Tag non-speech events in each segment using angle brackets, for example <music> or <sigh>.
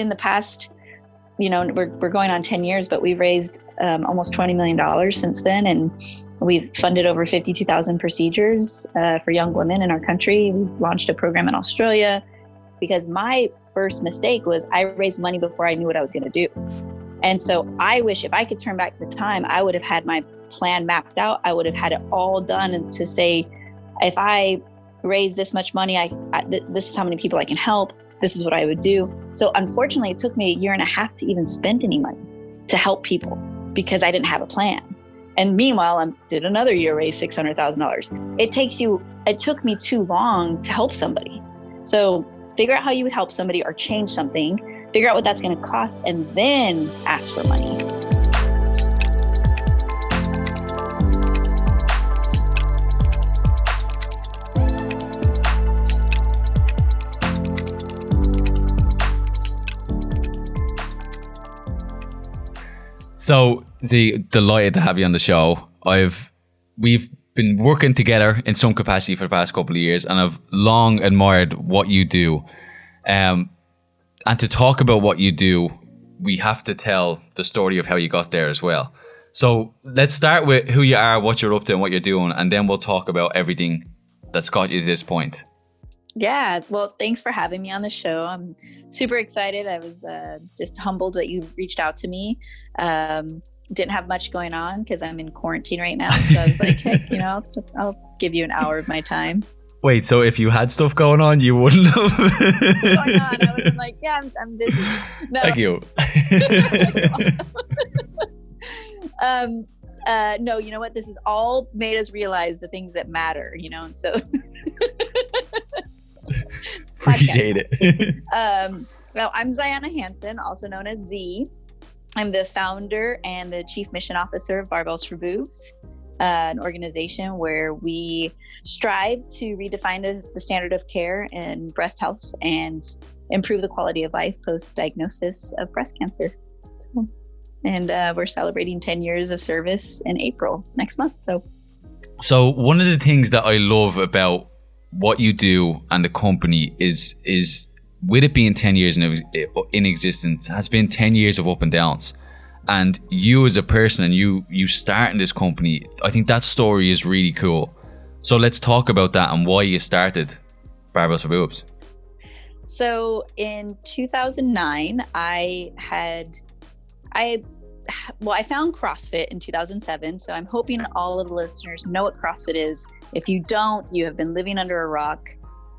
in the past, you know, we're, we're going on 10 years, but we've raised um, almost $20 million since then. And we've funded over 52,000 procedures uh, for young women in our country. We've launched a program in Australia because my first mistake was I raised money before I knew what I was going to do. And so I wish if I could turn back the time, I would have had my plan mapped out. I would have had it all done to say, if I raise this much money, I, I th- this is how many people I can help. This is what I would do. So unfortunately, it took me a year and a half to even spend any money to help people because I didn't have a plan. And meanwhile, I did another year raise six hundred thousand dollars. It takes you. It took me too long to help somebody. So figure out how you would help somebody or change something. Figure out what that's going to cost, and then ask for money. So, Z, delighted to have you on the show. I've we've been working together in some capacity for the past couple of years, and I've long admired what you do. Um, and to talk about what you do, we have to tell the story of how you got there as well. So let's start with who you are, what you're up to, and what you're doing, and then we'll talk about everything that's got you to this point. Yeah, well, thanks for having me on the show. I'm super excited. I was uh, just humbled that you reached out to me. Um, didn't have much going on because I'm in quarantine right now. So I was like, hey, you <laughs> know, I'll, give you an hour of my time. Wait, so if you had stuff going on, you wouldn't have? going on? I was like, yeah, I'm, I'm busy. <laughs> No. Thank you. <laughs> um, uh, no, you know what? This has all made us realize the things that matter, you know, and so <laughs> Appreciate it. <laughs> um, well, I'm Zayana Hanson, also known as Z. I'm the founder and the chief mission officer of Barbells for Boobs, uh, an organization where we strive to redefine the, the standard of care in breast health and improve the quality of life post diagnosis of breast cancer. So, and uh, we're celebrating 10 years of service in April next month. So, so one of the things that I love about what you do and the company is is with it being 10 years in, in existence has been 10 years of up and downs. And you as a person and you you starting this company i think that story is really cool. So let's talk about that and why you started barbells for boobs. So in 2009 i had i well i found crossfit in 2007 so i'm hoping all of the listeners know what crossfit is if you don't, you have been living under a rock.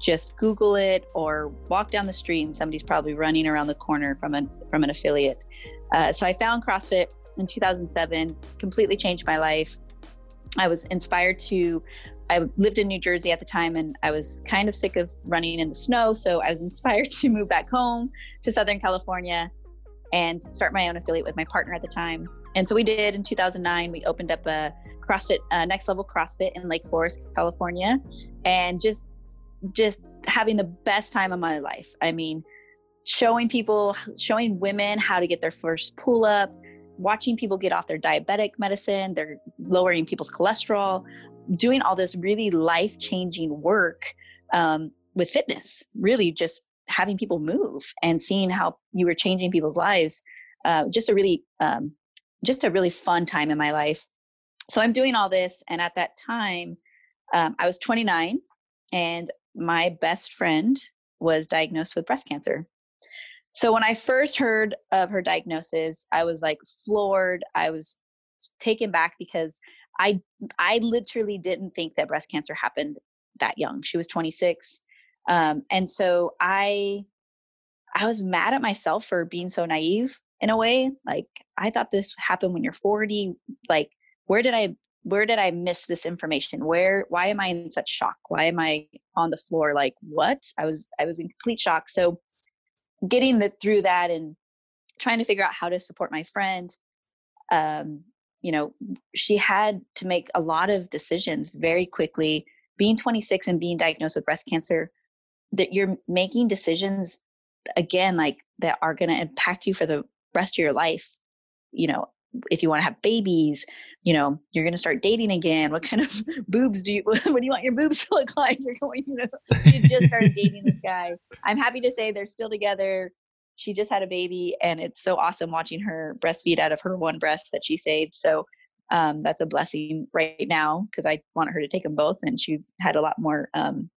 Just Google it or walk down the street and somebody's probably running around the corner from an from an affiliate. Uh, so I found CrossFit in 2007, completely changed my life. I was inspired to. I lived in New Jersey at the time, and I was kind of sick of running in the snow. So I was <laughs> inspired to move back home to Southern California and start my own affiliate with my partner at the time. And so we did in 2009. We opened up a CrossFit, uh, Next Level CrossFit in Lake Forest, California, and just just having the best time of my life. I mean, showing people, showing women how to get their first pull up, watching people get off their diabetic medicine, they're lowering people's cholesterol, doing all this really life changing work um, with fitness, really just having people move and seeing how you were changing people's lives. Uh, just a really, um, just a really fun time in my life so I'm doing all this. And at that time, um, I was 29 and my best friend was diagnosed with breast cancer. So when I first heard of her diagnosis, I was like floored. I was taken back because I I literally didn't think that breast cancer happened that young. She was 26. Um, and so I I was mad at myself for being so naive in a way. Like I thought this happened when you're 40. Like where did I where did I miss this information? Where why am I in such shock? Why am I on the floor like what? I was I was in complete shock. So getting the, through that and trying to figure out how to support my friend um, you know she had to make a lot of decisions very quickly being 26 and being diagnosed with breast cancer that you're making decisions again like that are going to impact you for the rest of your life you know if you want to have babies you know, you're going to start dating again. What kind of <laughs> boobs do you, <laughs> what do you want your boobs to look like? <laughs> You're going, you know, you just started dating this guy. I'm happy to say they're still together. she just had a baby, and it's so awesome watching her breastfeed out of her one breast that she saved. So um, that's a blessing right now because I wanted her to take them both, and she had a lot more um,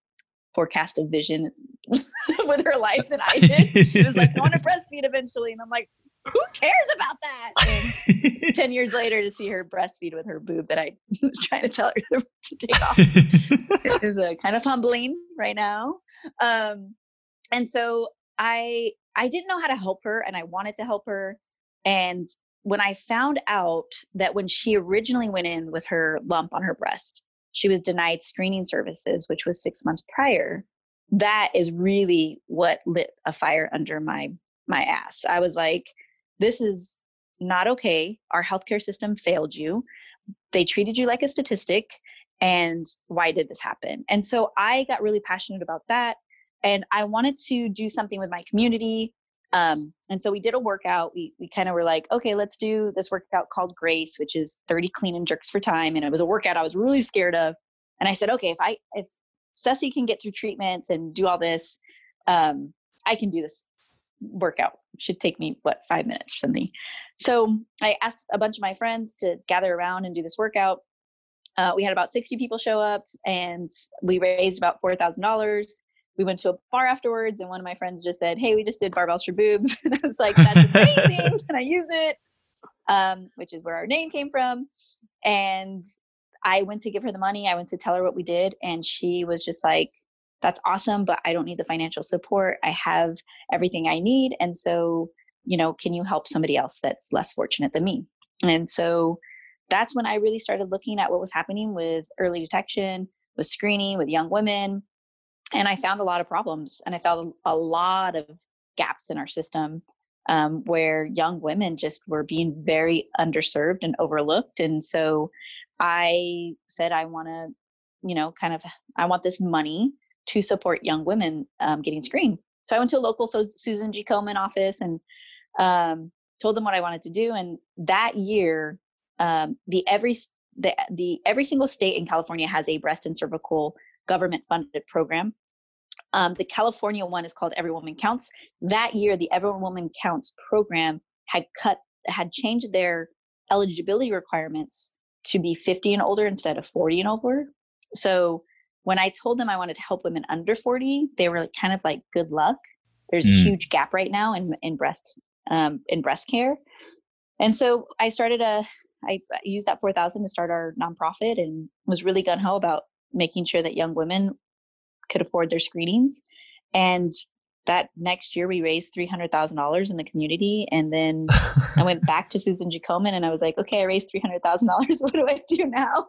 forecast of vision with her life than I did. She was like, I want to breastfeed eventually. And I'm like, who cares about that? And <laughs> 10 years later to see her breastfeed with her boob that I <laughs> was trying to tell her to take off <laughs> is a kind of humbling right now. Um, and so I I didn't know how to help her and I wanted to help her. And when I found out that when she originally went in with her lump on her breast, she was denied screening services, which was six months prior. That is really what lit a fire under my my ass. I was like, this is not okay. Our healthcare system failed you. They treated you like a statistic. And why did this happen? And so I got really passionate about that. And I wanted to do something with my community. Um, and so we did a workout. We we kind of were like, okay, let's do this workout called Grace, which is 30 clean and jerks for time. And it was a workout I was really scared of. And I said, okay, if I if Ceci can get through treatment and do all this, um, I can do this workout. It should take me what five minutes or something. So I asked a bunch of my friends to gather around and do this workout. Uh, we had about 60 people show up, and we raised about four thousand dollars we went to a bar afterwards and one of my friends just said hey we just did barbells for boobs <laughs> and i was like that's amazing <laughs> can i use it um, which is where our name came from and i went to give her the money i went to tell her what we did and she was just like that's awesome but i don't need the financial support i have everything i need and so you know can you help somebody else that's less fortunate than me and so that's when i really started looking at what was happening with early detection with screening with young women and I found a lot of problems and I found a lot of gaps in our system um, where young women just were being very underserved and overlooked. And so I said, I want to, you know, kind of, I want this money to support young women um, getting screened. So I went to a local so Susan G. Komen office and um, told them what I wanted to do. And that year, um, the every the the every single state in California has a breast and cervical government funded program um, the California one is called Every Woman Counts. That year, the Every Woman Counts program had cut had changed their eligibility requirements to be 50 and older instead of 40 and older. So when I told them I wanted to help women under 40, they were kind of like, "Good luck." There's mm. a huge gap right now in in breast um, in breast care, and so I started a. I used that 4,000 to start our nonprofit and was really gun ho about making sure that young women could afford their screenings. And that next year we raised $300,000 in the community. And then I went <laughs> back to Susan. Komen and I was like, okay, I raised $300,000. <laughs> What do I do now?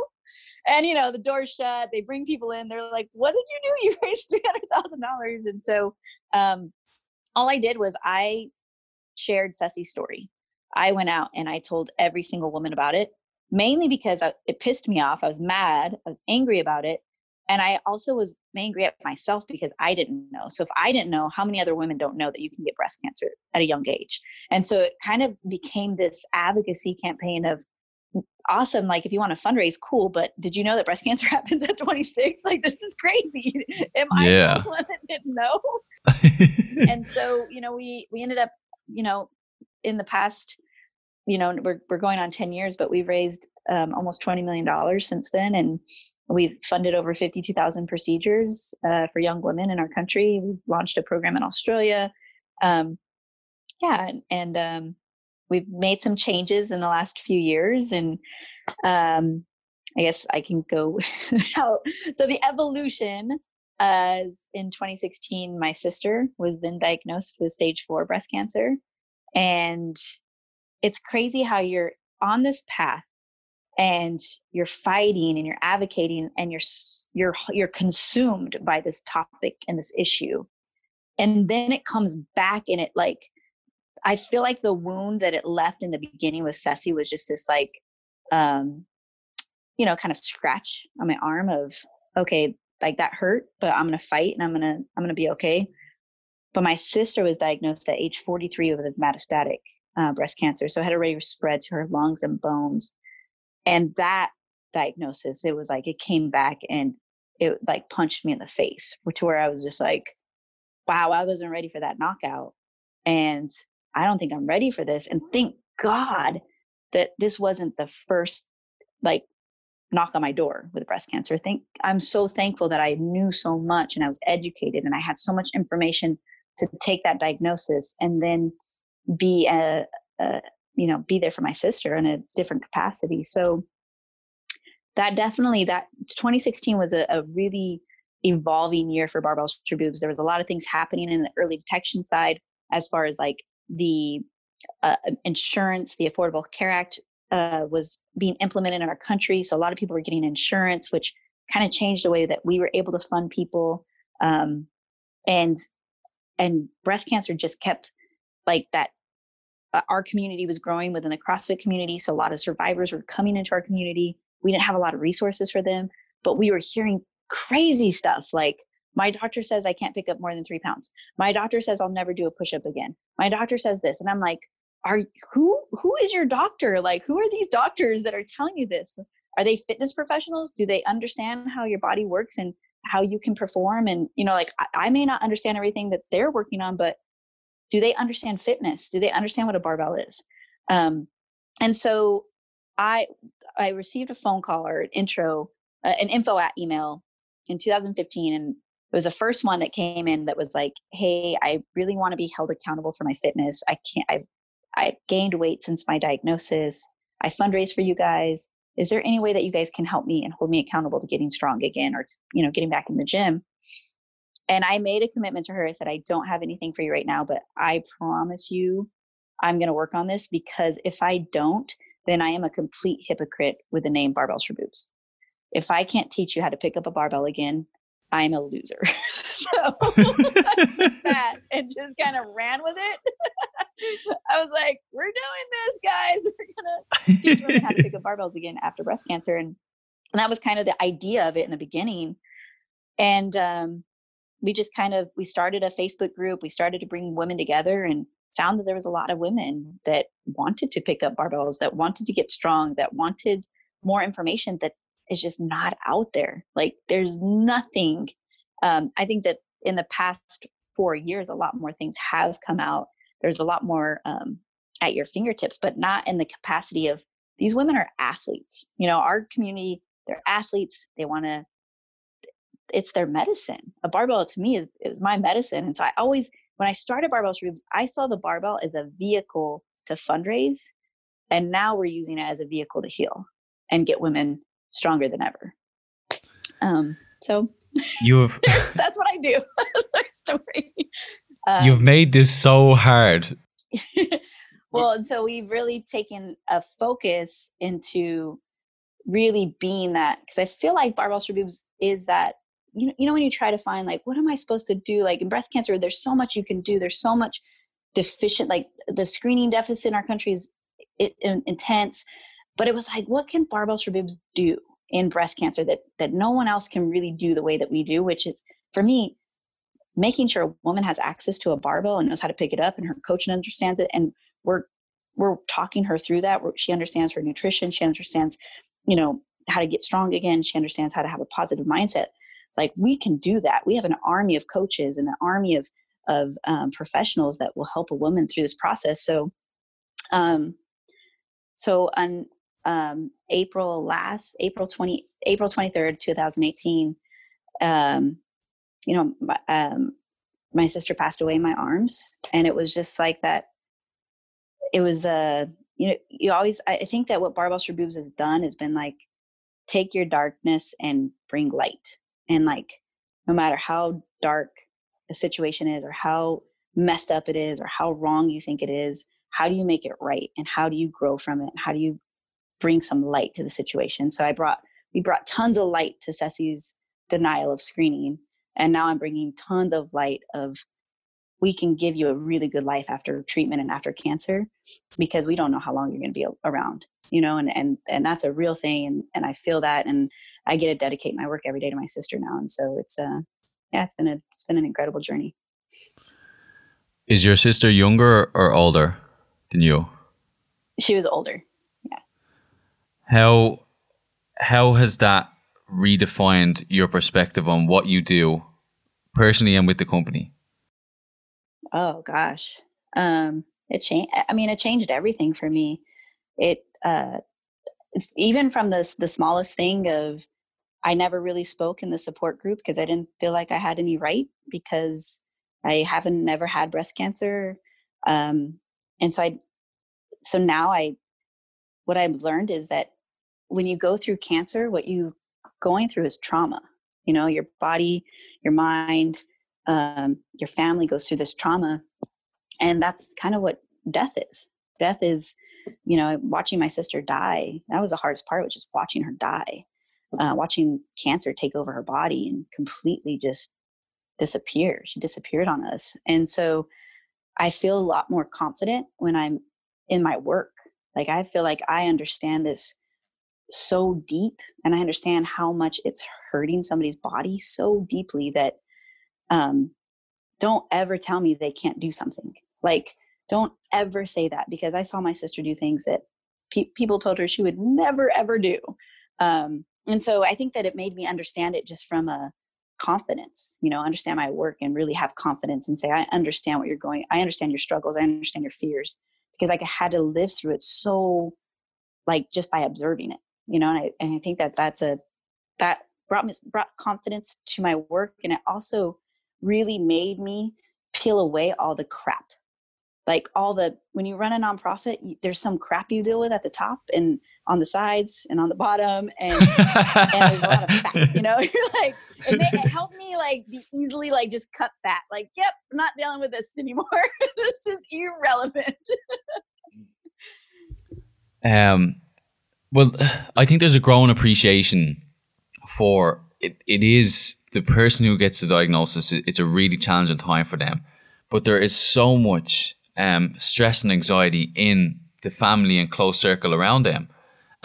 And, you know, the door's shut. They bring people in. They're like, what did you do? <laughs> You raised $300,000. And so um, all I did was I shared Ceci's story. I went out and I told every single woman about it, mainly because I, it pissed me off. I was mad. I was angry about it and i also was angry at myself because i didn't know. So if i didn't know how many other women don't know that you can get breast cancer at a young age? And so it kind of became this advocacy campaign of awesome like if you want to fundraise cool but did you know that breast <laughs> cancer happens at 26 like this is crazy. <laughs> Am yeah. i the one that didn't know? <laughs> And so you know we we ended up you know in the past you know we're, we're going on 10 years but we've raised um, almost 20 million dollars since then and we've funded over 52,000 procedures uh, for young women in our country. We've launched a program in australia. Um, yeah and, and um, we've made some changes in the last few years and um, i guess i can go <laughs> out so the evolution as in 2016 my sister was then diagnosed with stage four breast cancer and it's crazy how you're on this path and you're fighting and you're advocating and you're you're you're consumed by this topic and this issue. And then it comes back and it like i feel like the wound that it left in the beginning with Ceci was just this like um you know kind of scratch on my arm of okay like that hurt but i'm gonna fight and i'm gonna i'm gonna be okay. But my sister was diagnosed at age 43 with a metastatic uh, breast cancer. So it had already spread to her lungs and bones. And that diagnosis, it was like it came back and it like punched me in the face, to where I was just like, wow, I wasn't ready for that knockout. and I don't think I'm ready for this. And thank God that this wasn't the first like knock on my door with breast cancer. Think I'm so thankful that I knew so much and I was educated and I had so much information to take that diagnosis and then be a, a you know be there for my sister in a different capacity. So that definitely that 2016 was a, a really evolving year for barbells for boobs. There was a lot of things happening in the early detection side as far as like the uh, insurance, the Affordable Care Act uh, was being implemented in our country. So a lot of people were getting insurance, which kind of changed the way that we were able to fund people. Um, and and breast cancer just kept like that. Uh, our community was growing within the CrossFit community, so a lot of survivors were coming into our community. We didn't have a lot of resources for them, but we were hearing crazy stuff like my doctor says I can't pick up more than three pounds. My doctor says I'll never do a push up again. My doctor says this. And I'm like, are who who is your doctor? Like who are these doctors that are telling you this? Are they fitness professionals? Do they understand how your body works and how you can perform? And you know, like I, I may not understand everything that they're working on, but do they understand fitness? Do they understand what a barbell is? Um, and so I I received a phone call or an intro, uh, an info at email in 2015, and it was the first one that came in that was like, "Hey, I really want to be held accountable for my fitness. I can't. I I gained weight since my diagnosis. I fundraise for you guys. Is there any way that you guys can help me and hold me accountable to getting strong again or to, you know, getting back in the gym? And I made a commitment to her. I said, I don't have anything for you right now, but I promise you I'm going to work on this because if I don't, then I am a complete hypocrite with the name Barbells for Boobs. If I can't teach you how to pick up a barbell again, I'm a loser. <laughs> so I <laughs> took that <laughs> and just kind of ran with it. I was like, we're doing this, guys. We're gonna teach women how to pick up barbells again after breast cancer. And, and that was kind of the idea of it in the beginning. And um, we just kind of we started a Facebook group. We started to bring women together and found that there was a lot of women that wanted to pick up barbells, that wanted to get strong, that wanted more information that is just not out there. Like there's nothing. Um, I think that in the past four years, a lot more things have come out. There's a lot more um, at your fingertips, but not in the capacity of these women are athletes. You know, our community, they're athletes. They want to. It's their medicine. A barbell to me is, is my medicine, and so I always, when I started Barbell for Boobs, I saw the barbell as a vehicle to fundraise, and now we're using it as a vehicle to heal and get women stronger than ever. Um, so you have <laughs> that's, that's, what I do. <laughs> story. Um, You've made this so hard. <laughs> well, and so we've really taken a focus into really being that because I feel like barbell for boobs is that you know, you know when you try to find like what am I supposed to do? Like in breast cancer there's so much you can do. There's so much deficient like the screening deficit in our country is intense. But it was like what can barbells for boobs do in breast cancer that that no one else can really do the way that we do which is for me making sure a woman has access to a barbell and knows how to pick it up and her coach understands it and we're we're talking her through that. She understands her nutrition. She understands you know how to get strong again. She understands how to have a positive mindset like we can do that we have an army of coaches and an army of of um, professionals that will help a woman through this process so um so on um, April last, April 20, April 23rd, 2018, um, you know, my, um, my sister passed away in my arms and it was just like that. It was, uh, you know, you always, I think that what Barbells for Boobs has done has been like, take your darkness and bring light. And like, no matter how dark a situation is or how messed up it is or how wrong you think it is, how do you make it right? And how do you grow from it? and How do you bring some light to the situation. So I brought we brought tons of light to Ceci's denial of screening, and now I'm bringing tons of light of we can give you a really good life after treatment and after cancer because we don't know how long you're going to be around you know and and and that's a real thing and and i feel that and i get to dedicate my work every day to my sister now and so it's uh yeah it's been a it's been an incredible journey is your sister younger or older than you she was older Yeah. how how has that redefined your perspective on what you do personally and with the company? Oh gosh. Um, it changed. I mean, it changed everything for me. It uh, even from the the smallest thing of I never really spoke in the support group because I didn't feel like I had any right because I haven't never had breast cancer. Um, and so I, so now I, what I've learned is that when you go through cancer, what you going through is trauma. You know, your body, your mind, um, your family goes through this trauma, and that's kind of what death is. Death is, you know, watching my sister die. That was the hardest part, was just watching her die uh, watching cancer take over her body and completely just disappear. She disappeared on us. And so I feel a lot more confident when I'm in my work. Like I feel like I understand this so deep and I understand how much it's hurting somebody's body so deeply that um, don't ever tell me they can't do something. Like, don't ever say that because I saw my sister do things that pe- people told her she would never ever do. Um, and so i think that it made me understand it just from a confidence you know understand my work and really have confidence and say i understand what you're going i understand your struggles i understand your fears because i had to live through it so like just by observing it you know and i, and I think that that's a that brought me brought confidence to my work and it also really made me peel away all the crap like all the when you run a nonprofit there's some crap you deal with at the top and on the sides and on the bottom and, and there's a lot of fat you know? <laughs> <laughs> You're like it, may, it helped me like be easily like just cut fat like yep I'm not dealing with this anymore. <laughs> This is irrelevant. Um well i think there's a growing appreciation for it, it is the person who gets the diagnosis it's a really challenging time for them but there is so much um, stress and anxiety in the family and close circle around them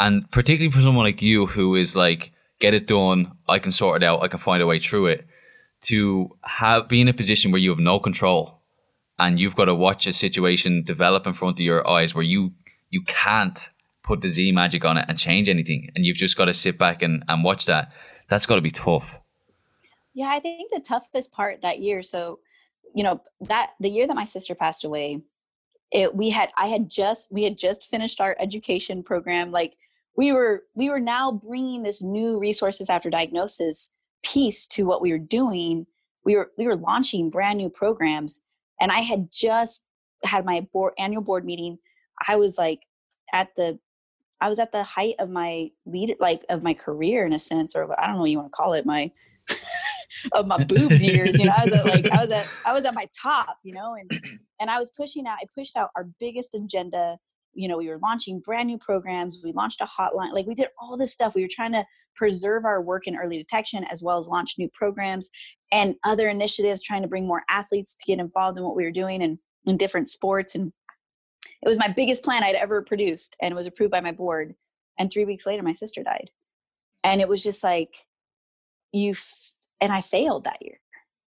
and particularly for someone like you who is like, get it done, I can sort it out, I can find a way through it, to have be in a position where you have no control and you've got to watch a situation develop in front of your eyes where you you can't put the Z magic on it and change anything. And you've just got to sit back and, and watch that. That's got to be tough. Yeah, I think the toughest part that year, so, you know, that the year that my sister passed away, it, we had, I had just, we had just finished our education program. Like we were we were now bringing this new resources after diagnosis piece to what we were doing we were we were launching brand new programs and i had just had my board annual board meeting i was like at the i was at the height of my lead like of my career in a sense or i don't know what you want to call it my of my boobs years you know i was at like i was at <laughs> i was at my top you know and <clears throat> and i was pushing out i pushed out our biggest agenda. You know we were launching brand new programs we launched a hotline like we did all this stuff. We were trying to preserve our work in early detection as well as launch new programs and other initiatives trying to bring more athletes to get involved in what we were doing and in different sports and it was my biggest plan i'd ever produced and it was approved by my board and three weeks later my sister died. And it was just like you f- and i failed that year.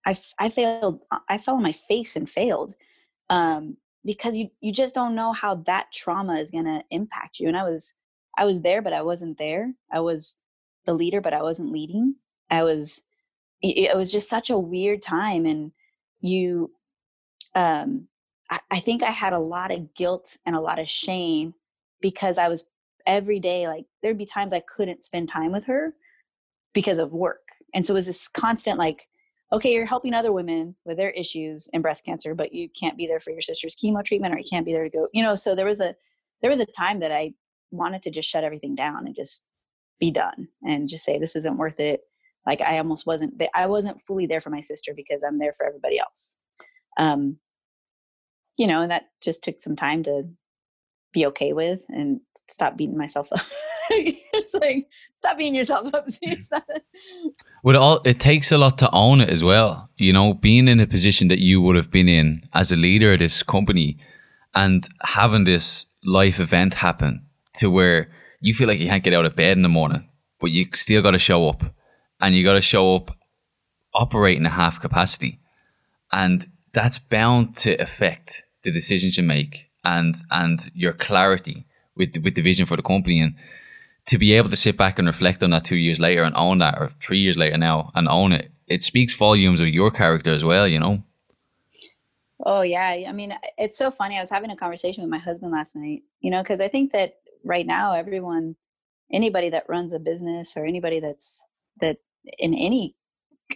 I, I failed i fell on my face and failed um, because you you just don't know how that trauma is going to impact you and i was i was there but i wasn't there. I was the leader but i wasn't leading. I was it was just such a weird time and you um I, I think i had a lot of guilt and a lot of shame because i was every day like there'd be times i couldn't spend time with her because of work and so it was this constant like okay, you're helping other women with their issues in breast cancer, but you can't be there for your sister's chemo treatment or you can't be there to go, you know, so there was a there was a time that I wanted to just shut everything down and just be done and just say this isn't worth it. Like I almost wasn't I wasn't fully there for my sister because I'm there for everybody else. Um you know, and that just took some time to be okay with and stop beating myself <laughs> up. <laughs> it's like stop beating yourself up. Well, all it takes a lot to own it as well. You know, being in a position that you would have been in as a leader of this company, and having this life event happen to where you feel like you can't get out of bed in the morning, but you still got to show up, and you got to show up operating at half capacity, and that's bound to affect the decisions you make and and your clarity with with the vision for the company and to be able to sit back and reflect on that two years later and own that or three years later now and own it it speaks volumes of your character as well you know Oh yeah. I mean, it's so funny. I was having a conversation with my husband last night, you know, because I think that right now everyone anybody that runs a business or anybody that's that in any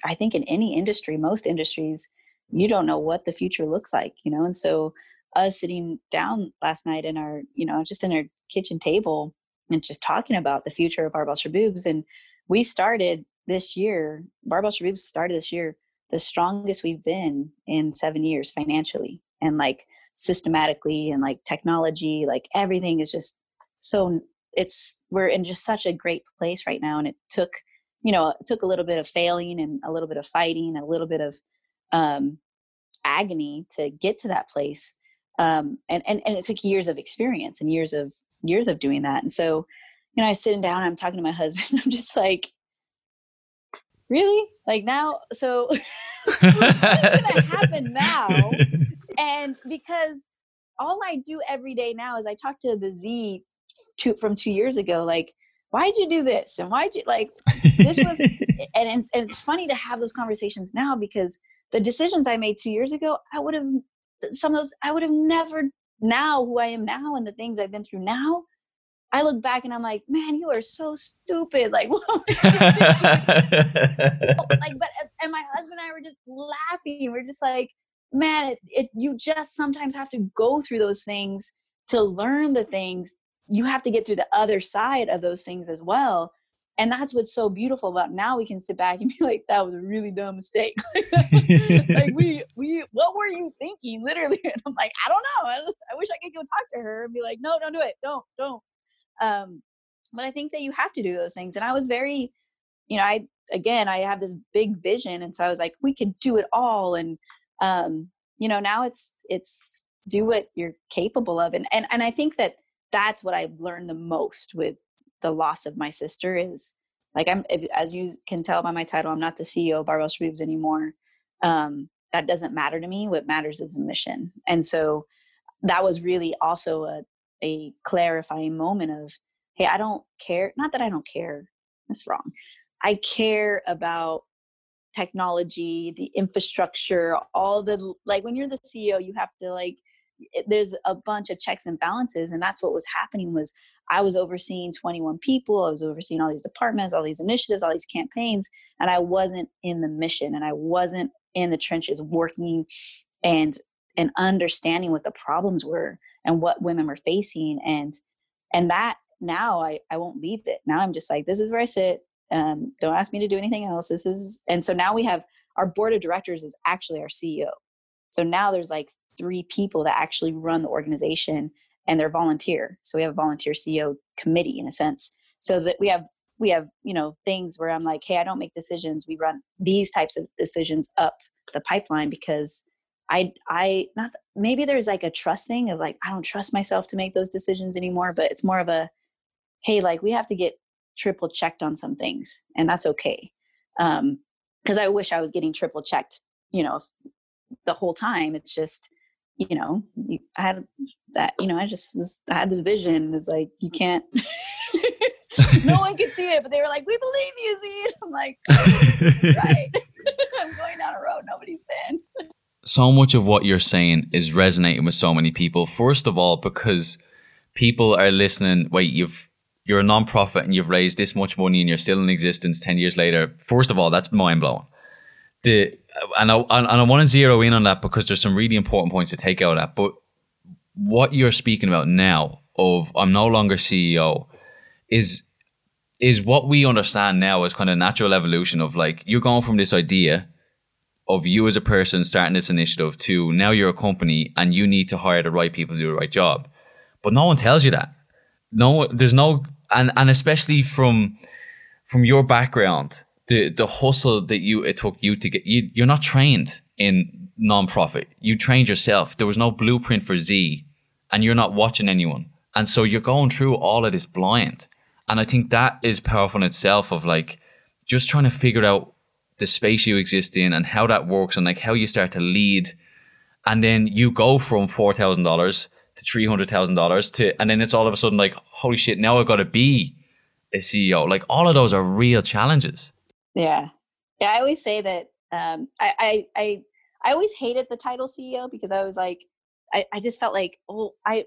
I think in any industry, most industries, you don't know what the future looks like, you know. And so us sitting down last night in our, you know, just in our kitchen table and just talking about the future of Barbells for Boobs. And we started this year, Barbells for Boobs started this year the strongest we've been in seven years financially and like systematically and like technology, like everything is just so it's we're in just such a great place right now. And it took, you know, it took a little bit of failing and a little bit of fighting, a little bit of um agony to get to that place. Um and, and and it took years of experience and years of years of doing that. And so, you know, I sitting down, I'm talking to my <laughs> husband, I'm just like, really? Like now, so <laughs> what's gonna happen now? <laughs> And because all I do every day now is I talk to the Z two, from two years ago, like, why'd you do this? And why'd you like this was and it's, and it's funny to have those conversations now because the decisions I made two years ago, I would have some of those I would have never now who I am now and the things I've been through now, I look back and I'm like, man, you are so stupid. Like, <laughs> like, <laughs> but uh, and my husband and I were just laughing. We're just like, man, it, it you just sometimes have to go through those things to learn the things. You have to get through the other side of those things as well and that's what's so beautiful about now we can sit back and <laughs> be like that was a really dumb mistake. <laughs> Like <laughs> we we what were you thinking literally? And i'm like i don't know. I, I, wish i could go talk to her and be like no don't do it. Don't don't um but i think that you have to do those things. And i was very you know i again i have this big vision. And so i was like we can do it all. And um you know now it's it's do what you're capable of. And and, and i think that that's what i've learned the most with the loss of my sister is like I'm if, as you can tell by my title, I'm not the CEO of Barbells for Boobs anymore. Um, that doesn't matter to me. What matters is the mission. And so that was really also a a clarifying moment of, hey, I don't care. Not that I don't care. That's wrong. I care about technology, the infrastructure, all the like when you're the CEO, you have to like there's a bunch of checks and balances and that's what was happening was I was overseeing 21 people. I was overseeing all these departments, all these initiatives, all these campaigns, and I wasn't in the mission and I wasn't in the trenches working and and understanding what the problems were and what women were facing and and that now I I won't leave it. Now I'm just like this is where I sit. Um, don't ask me to do anything else. This is and so now we have our board of directors is actually our CEO. So now there's like three people that actually run the organization and they're volunteer. So we have a volunteer CEO committee in a sense. So that we have we have, you know, things where I'm like, hey, I don't make decisions. We run these types of decisions up the pipeline because I I not maybe there's like a trust thing of like I don't trust myself to make those decisions anymore, but it's more of a hey, like we have to get triple checked on some things and that's okay. Um because I wish I was getting triple checked, you know, the whole time. It's just you know, I had that, you know, I just was, I had this vision. It was like, you can't, <laughs> no one could see it, but they were like, we believe you, Z. I'm like, right. <laughs> I'm going down a road nobody's been. so much of what you're saying is resonating with so many people. First of all, because people are listening, wait, you've, you're a nonprofit and you've raised this much money and you're still in existence 10 years later. First of all, that's mind blowing. The and I and I want to zero in on that because there's some really important points to take out of that. But what you're speaking about now of I'm no longer CEO is is what we understand now as kind of natural evolution of like you're going from this idea of you as a person starting this initiative to now you're a company and you need to hire the right people to do the right job. But no one tells you that. No, there's no, and and especially from from your background, the the hustle that you it took you to get you you're not trained in nonprofit. You trained yourself. There was no blueprint for Z, and you're not watching anyone, and so you're going through all of this blind. And I think that is powerful in itself. Of like just trying to figure out the space you exist in and how that works, and like how you start to lead, and then you go from four thousand dollars to three hundred thousand dollars to, and then it's all of a sudden like holy shit! Now I've got to be a CEO. Like all of those are real challenges. Yeah. Yeah. I always say that um, I, I, I, I always hated the title CEO because I was like, I, I just felt like, oh, I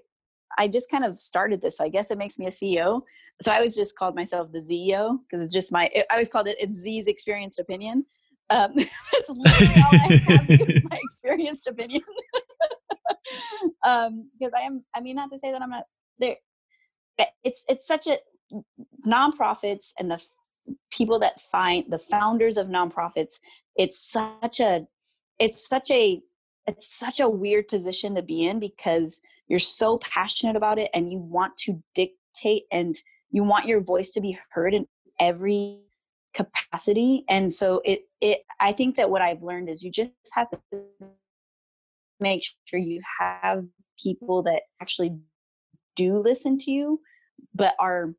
I just kind of started this. So I guess it makes me a CEO. So I always just called myself the CEO because it's just my, I always called it, it's Z's experienced opinion. Um, <laughs> that's literally all I have is <laughs> my experienced opinion. <laughs> um, because I am, I mean, not to say that I'm not there. It's, it's such a, nonprofits and the people that find the founders of nonprofits, it's such a, it's such a, it's such a weird position to be in because you're so passionate about it and you want to dictate and you want your voice to be heard in every capacity. And so it it i think that what i've learned is you just have to make sure you have people that actually do listen to you but are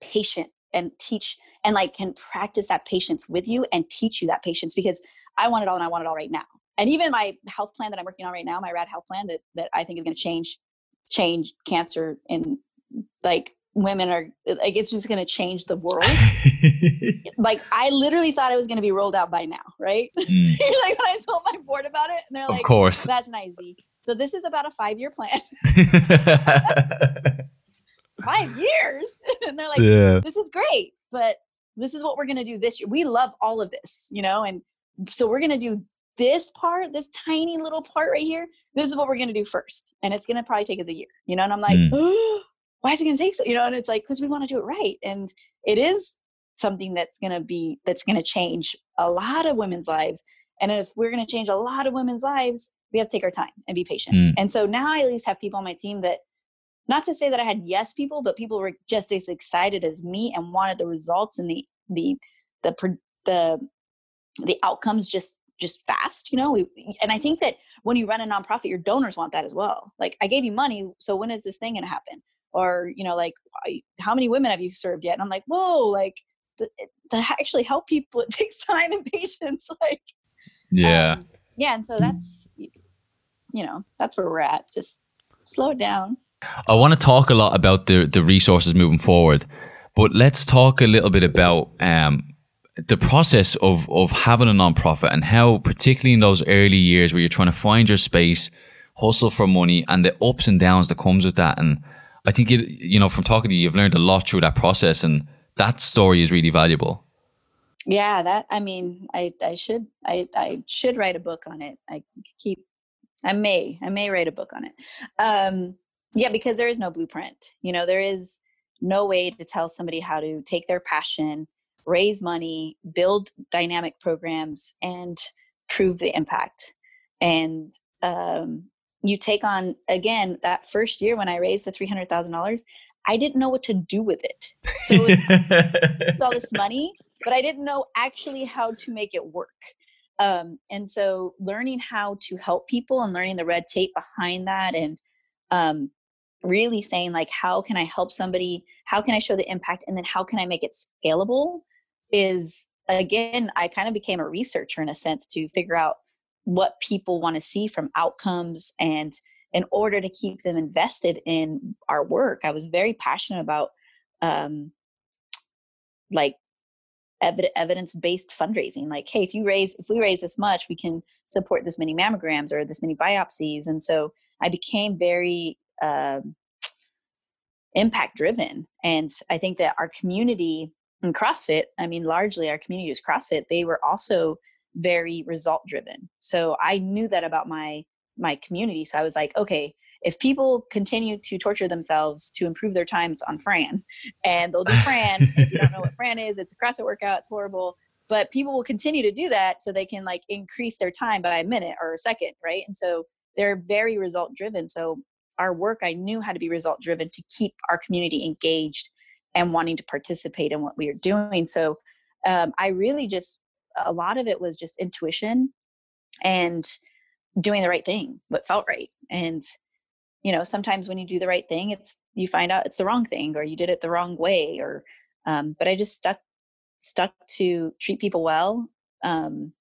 patient and teach and like can practice that patience with you and teach you that patience because i want it all and i want it all right now. And even my health plan that i'm working on right now my rad health plan that that i think is going to change change cancer in like women are like it's just going to change the world. <laughs> Like i literally thought it was going to be rolled out by now right? <laughs> Mm. like when i told my board about it and they're like of course. That's not easy. So this is about a five year plan. <laughs> Five years? And they're like yeah. this is great but this is what we're going to do this year we love all of this you know and so we're going to do this part, this tiny little part right here, this is what we're going to do first. And it's going to probably take us a year, you know? And I'm like, mm. oh, why is it going to take so, you know? And it's like, because we want to do it right. And it is something that's going to be, that's going to change a lot of women's lives. And if we're going to change a lot of women's lives, we have to take our time and be patient. Mm. And so now I at least have people on my team that, not to say that I had yes people, but people were just as excited as me and wanted the results and the, the, the, the, the outcomes just just fast you know? We, and i think that when you run a nonprofit your donors want that as well. Like i gave you money so when is this thing going to happen? Or you know like how many women have you served yet? And i'm like whoa like to, to actually help people <laughs> it takes time and patience <laughs> like yeah. um, yeah and so that's you know that's where we're at. Just slow it down i want to talk a lot about the the resources moving forward but let's talk a little bit about um the process of of having a nonprofit and how particularly in those early years where you're trying to find your space hustle for money and the ups and downs that comes with that. And i think it you know from talking to you you've learned a lot through that process and that story is really valuable. Yeah that i mean i i should i i should write a book on it. I keep i may i may write a book on it. Um yeah because there is no blueprint you know there is no way to tell somebody how to take their passion raise money, build dynamic programs, and prove the impact. And um, you take on again that first year when I raised the three hundred thousand dollars. I didn't know what to do with it. So it <laughs> all this money, but I didn't know actually how to make it work. Um, and so learning how to help people and learning the red tape behind that and um, really saying like how can i help somebody? How can i show the impact? And then how can i make it scalable? is again i kind of became a researcher in a sense to figure out what people want to see from outcomes. And in order to keep them invested in our work i was very passionate about um like ev- evidence-based fundraising. Like hey if you raise if we raise this much we can support this many mammograms or this many biopsies. And so i became very um, impact driven and i think that our community in CrossFit, I mean, largely our community is CrossFit. They were also very result driven. So I knew that about my my community. So I was like, okay, if people continue to torture themselves to improve their times on Fran, and they'll do Fran, if you don't know what <laughs> Fran is, it's a CrossFit workout, it's horrible. But people will continue to do that so they can like increase their time by a minute or a second, right? And so they're very result driven. So our work, I knew how to be result driven to keep our community engaged and wanting to participate in what we are doing. So um, I really just, a lot of it was just intuition and doing the right thing, what felt right. And, you know, sometimes when you do the right thing, it's, you find out it's the wrong thing or you did it the wrong way or, um, but I just stuck, stuck to treat people well. Um,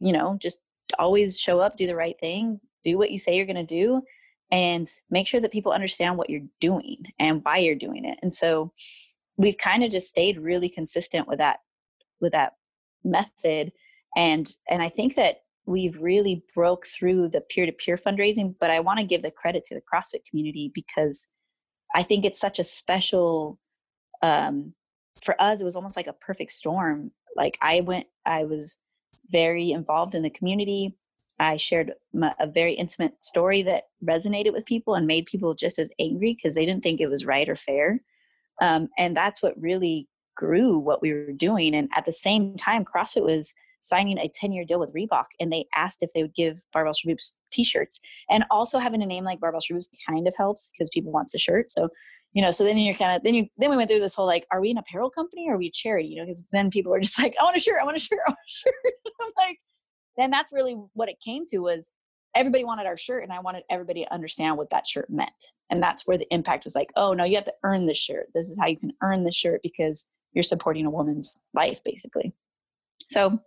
you know, just always show up, do the right thing, do what you say you're going to do and make sure that people understand what you're doing and why you're doing it. And so we've kind of just stayed really consistent with that with that method. And and I think that we've really broke through the peer-to-peer fundraising but i want to give the credit to the crossfit community because i think it's such a special um, for us it was almost like a perfect storm. Like i went i was very involved in the community i shared my, a very intimate story that resonated with people and made people just as angry because they didn't think it was right or fair um, and that's what really grew what we were doing and at the same time crossfit was signing a 10 year deal with Reebok and they asked if they would give Barbells for Boobs t shirts. And also having a name like Barbells for Boobs kind of helps because people want the shirt. So, you know, so then you're kind of, then you, then we went through this whole like, are we an apparel company or are we a charity? You know, because then people are just like, I want a shirt, I want a shirt, I want a shirt. <laughs> I'm like, then that's really what it came to was everybody wanted our shirt and I wanted everybody to understand what that shirt meant. And that's where the impact was like, oh no, you have to earn this shirt. This is how you can earn the shirt because you're supporting a woman's life basically. So,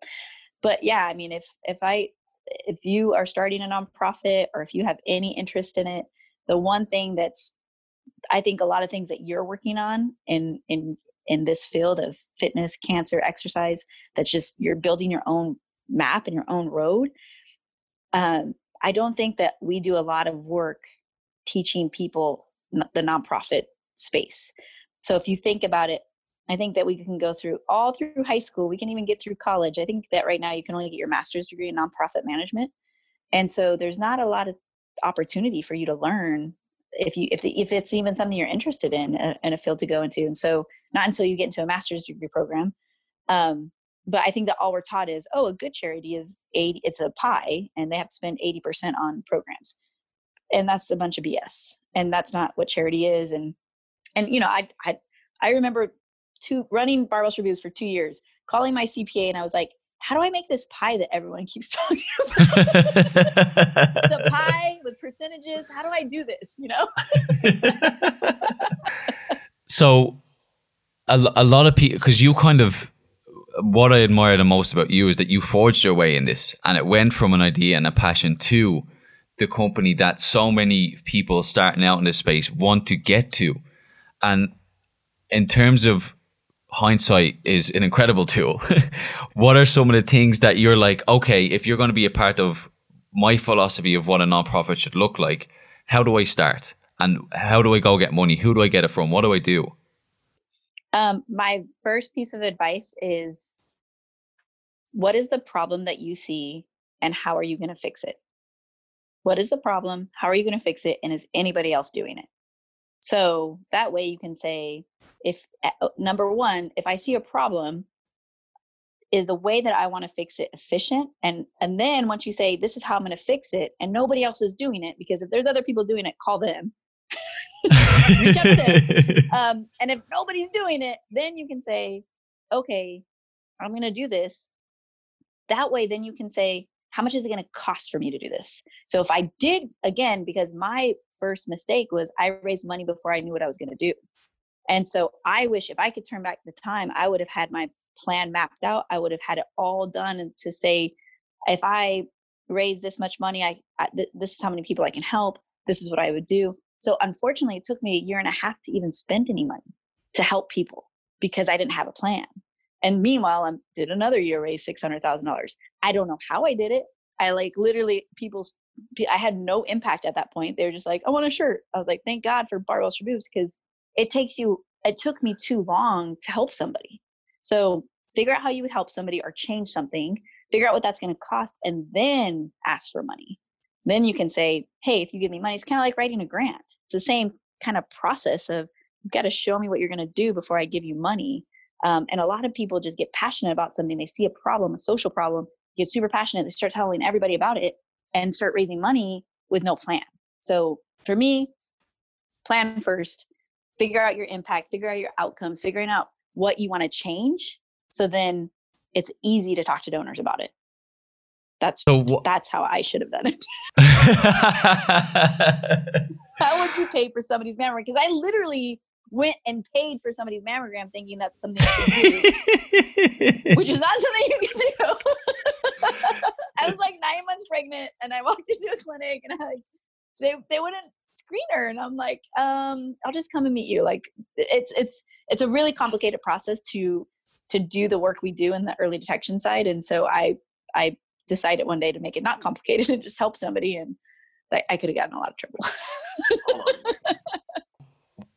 but yeah, I mean, if if I if you are starting a nonprofit or if you have any interest in it, the one thing that's I think a lot of things that you're working on in in in this field of fitness, cancer, exercise, that's just you're building your own map and your own road. Um, I don't think that we do a lot of work teaching people the nonprofit space. So if you think about it, I think that we can go through all through high school. We can even get through college. I think that right now you can only get your master's degree in nonprofit management. And so there's not a lot of opportunity for you to learn if you if the, if it's even something you're interested in uh, in a field to go into. And so not until you get into a master's degree program. Um, but I think that all we're taught is, oh, a good charity is 80, it's a pie and they have to spend 80% on programs. And that's a bunch of BS. And that's not what charity is. And, and, you know, I, I, I remember two running barbells reviews for two years, calling my CPA, and I was like, how do I make this pie that everyone <laughs> keeps talking about? <laughs> the pie with percentages. How do I do this? You know. <laughs> so, a, a lot of people, because you kind of, what I admire the most about you is that you forged your way in this, and it went from an idea and a passion to the company that so many people starting out in this space want to get to, and in terms of hindsight is an incredible tool. <laughs> what are some of the things that you're like, okay, if you're going to be a part of my philosophy of what a nonprofit should look like, how do I start? And how do I go get money? Who do I get it from? What do I do? Um, my first piece of advice is what is the problem that you see and how are you going to fix it? What is the problem? How are you going to fix it? And is anybody else doing it? So that way you can say, if eh, oh, number one, if I see a problem, is the way that I want to fix it efficient? And and then once you say this is how I'm going to fix it, and nobody else is doing it, because if there's other people doing it, call them. <laughs> Reach out to them. <laughs> Um, and if nobody's doing it, then you can say, okay, I'm going to do this. That way, then you can say, how much is it going to cost for me to do this? So if I did again, because my first mistake was I raised money before I knew what I was going to do. And so I wish if I could turn back the time, I would have had my plan mapped out. I would have had it all done and to say, if I raise this much money, I, I th- this is how many people I can help. This is what I would do. So unfortunately, it took me a year and a half to even spend any money to help people because I didn't have a plan. And meanwhile, I did another year raise six hundred thousand dollars. I don't know how I did it. I like literally people. I had no impact at that point. They were just like, "I want a shirt." I was like, "Thank God for barbells for boobs," because it takes you. It took me too long to help somebody. So figure out how you would help somebody or change something. Figure out what that's going to cost, and then ask for money. Then you can say, "Hey, if you give me money, it's kind of like writing a grant. It's the same kind of process of you've got to show me what you're going to do before I give you money." Um, and a lot of people just get passionate about something. They see a problem, a social problem, get super passionate. They start telling everybody about it and start raising money with no plan. So for me, plan first, figure out your impact, figure out your outcomes, figuring out what you want to change. So then it's easy to talk to donors about it. That's so wh- that's how I should have done it. <laughs> <laughs> how would you pay for somebody's mammogram? Because I literally went and paid for somebody's mammogram thinking that's something do, which is not something you can do. <laughs> I was like nine months pregnant and I walked into a clinic and I like they they wouldn't screen her and I'm like, um, I'll just come and meet you. Like it's it's it's a really complicated process to to do the work we do in the early detection side. And so I I decided one day to make it not complicated and just help somebody and I could have gotten a lot of trouble. <laughs>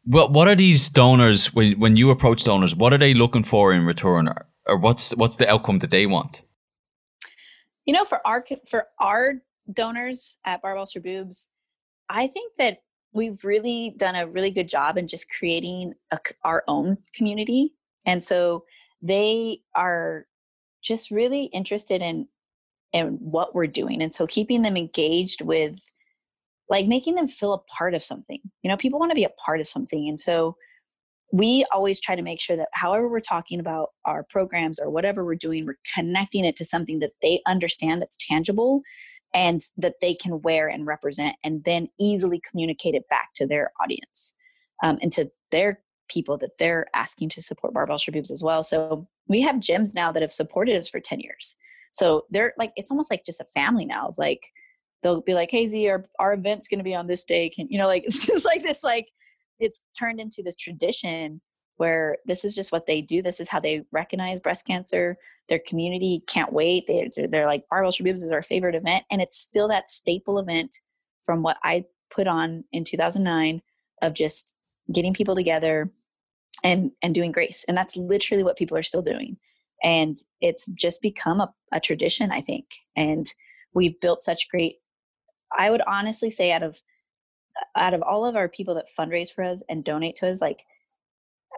well, what are these donors when when you approach donors? What are they looking for in return, or, or what's what's the outcome that they want? You know, for our for our donors at Barbells for Boobs, I think that we've really done a really good job in just creating a, our own community, and so they are just really interested in in what we're doing, and so keeping them engaged with like making them feel a part of something. You know, people want to be a part of something, and so we always try to make sure that however we're talking about our programs or whatever we're doing, we're connecting it to something that they understand that's tangible and that they can wear and represent and then easily communicate it back to their audience um, and to their people that they're asking to support barbell boobs as well so we have gyms now that have supported us for 10 years so they're like it's almost like just a family now of like they'll be like hey z our, our event's going to be on this day can you know like <laughs> it's just like this like it's turned into this tradition where this is just what they do. This is how they recognize breast cancer. Their community can't wait. They, they're like, Barbells for Boobs is our favorite event. And it's still that staple event from what I put on in 2009 of just getting people together and, and doing grace. And that's literally what people are still doing. And it's just become a, a tradition, I think. And we've built such great, I would honestly say out of out of all of our people that fundraise for us and donate to us, like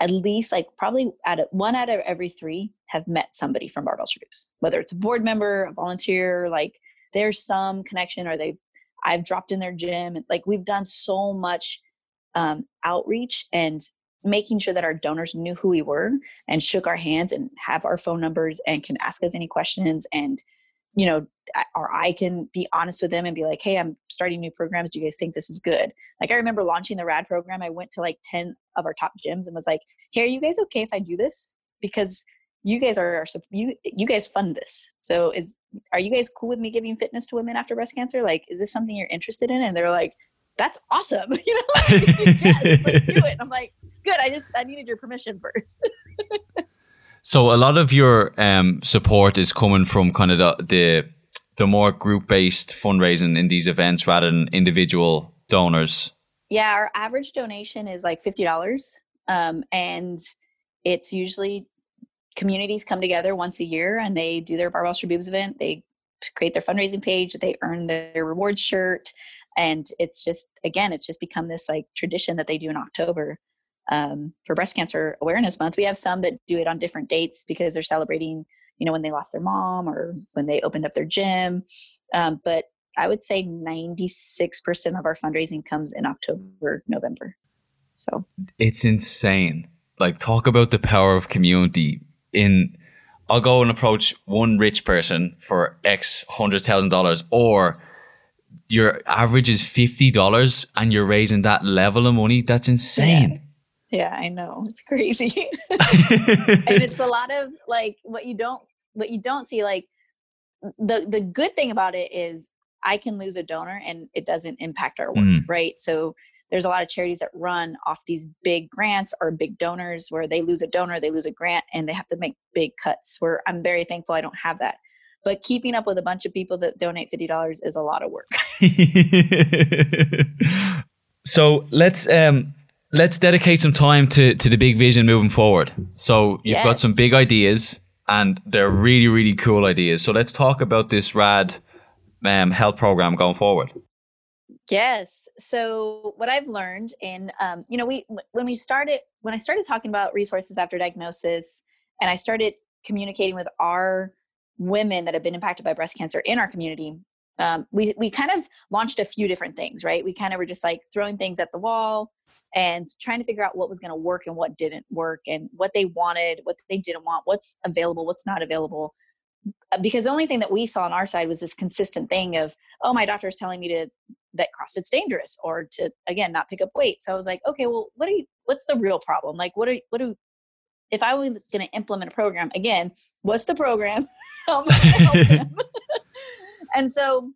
at least like probably out of one out of every three have met somebody from Barbells Boobs, whether it's a board member, a volunteer, like there's some connection or they I've dropped in their gym. And like we've done so much um, outreach and making sure that our donors knew who we were and shook our hands and have our phone numbers and can ask us any questions and you know or I can be honest with them and be like, hey, I'm starting new programs. Do you guys think this is good? Like, I remember launching the RAD program. I went to like 10 of our top gyms and was like, hey, are you guys okay if I do this? Because you guys are, you, you guys fund this. So is, are you guys cool with me giving fitness to women after breast cancer? Like, is this something you're interested in? And they're like, that's awesome. <laughs> You know, like, yes, let's do it. And I'm like, good. I just, I needed your permission first. <laughs> so a lot of your um, support is coming from kind of the, the the more group based fundraising in these events rather than individual donors? Yeah, our average donation is like fifty dollars, um, and it's usually communities come together once a year and they do their Barbells for Boobs event. They create their fundraising page. They earn their reward shirt, and it's just again, it's just become this like tradition that they do in October um, for Breast Cancer Awareness Month. We have some that do it on different dates because they're celebrating you know, when they lost their mom or when they opened up their gym. Um, but I would say 96% of our fundraising comes in October, November. So it's insane. Like, talk about the power of community. In, I'll go and approach one rich person for X hundred thousand dollars, or your average is fifty dollars, and you're raising that level of money. That's insane. Yeah, I know. It's crazy. <laughs> and it's a lot of like what you don't what you don't see like the the good thing about it is I can lose a donor and it doesn't impact our work, mm. right? So there's a lot of charities that run off these big grants or big donors where they lose a donor, they lose a grant, and they have to make big cuts. Where I'm very thankful I don't have that. But keeping up with a bunch of people that donate fifty dollars is a lot of work. <laughs> so let's um let's dedicate some time to to the big vision moving forward. So you've yes. got some big ideas, and they're really really cool ideas. So let's talk about this rad um, health program going forward. Yes. So what I've learned in um, you know we when we started when I started talking about resources after diagnosis, and I started communicating with our women that have been impacted by breast cancer in our community um, we we kind of launched a few different things, right? We kind of were just like throwing things at the wall and trying to figure out what was going to work and what didn't work, and what they wanted, what they didn't want, what's available, what's not available. Uh, because the only thing that we saw on our side was this consistent thing of, oh, my doctor is telling me to that CrossFit's dangerous, or to again not pick up weight. So I was like, okay, well, what are you? What's the real problem? Like, what are what do? If I was going to implement a program again, what's the program? <laughs> <laughs> <laughs> and so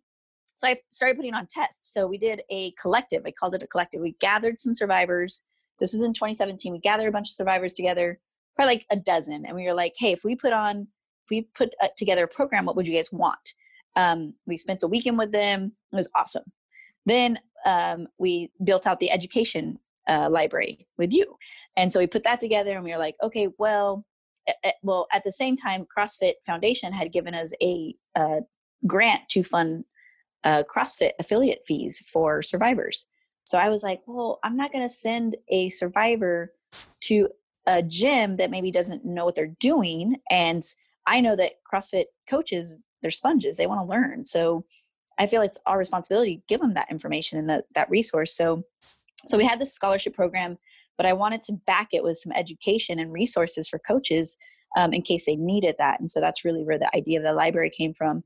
so I started putting on tests. So we did a collective. I called it a collective. We gathered some survivors. This was in 2017. We gathered a bunch of survivors together, probably like a dozen, and we were like, "Hey, if we put on, if we put uh, together a program, what would you guys want?" Um, we spent a weekend with them. It was awesome. Then um, we built out the education uh, library with you. And so we put that together and we were like, okay, well, well, at the same time, CrossFit Foundation had given us a, a grant to fund uh, CrossFit affiliate fees for survivors. So I was like, well, I'm not going to send a survivor to a gym that maybe doesn't know what they're doing. And I know that CrossFit coaches, they're sponges, they want to learn. So I feel it's our responsibility to give them that information and that, that resource. So, so we had this scholarship program, but I wanted to back it with some education and resources for coaches um, in case they needed that. And so that's really where the idea of the library came from.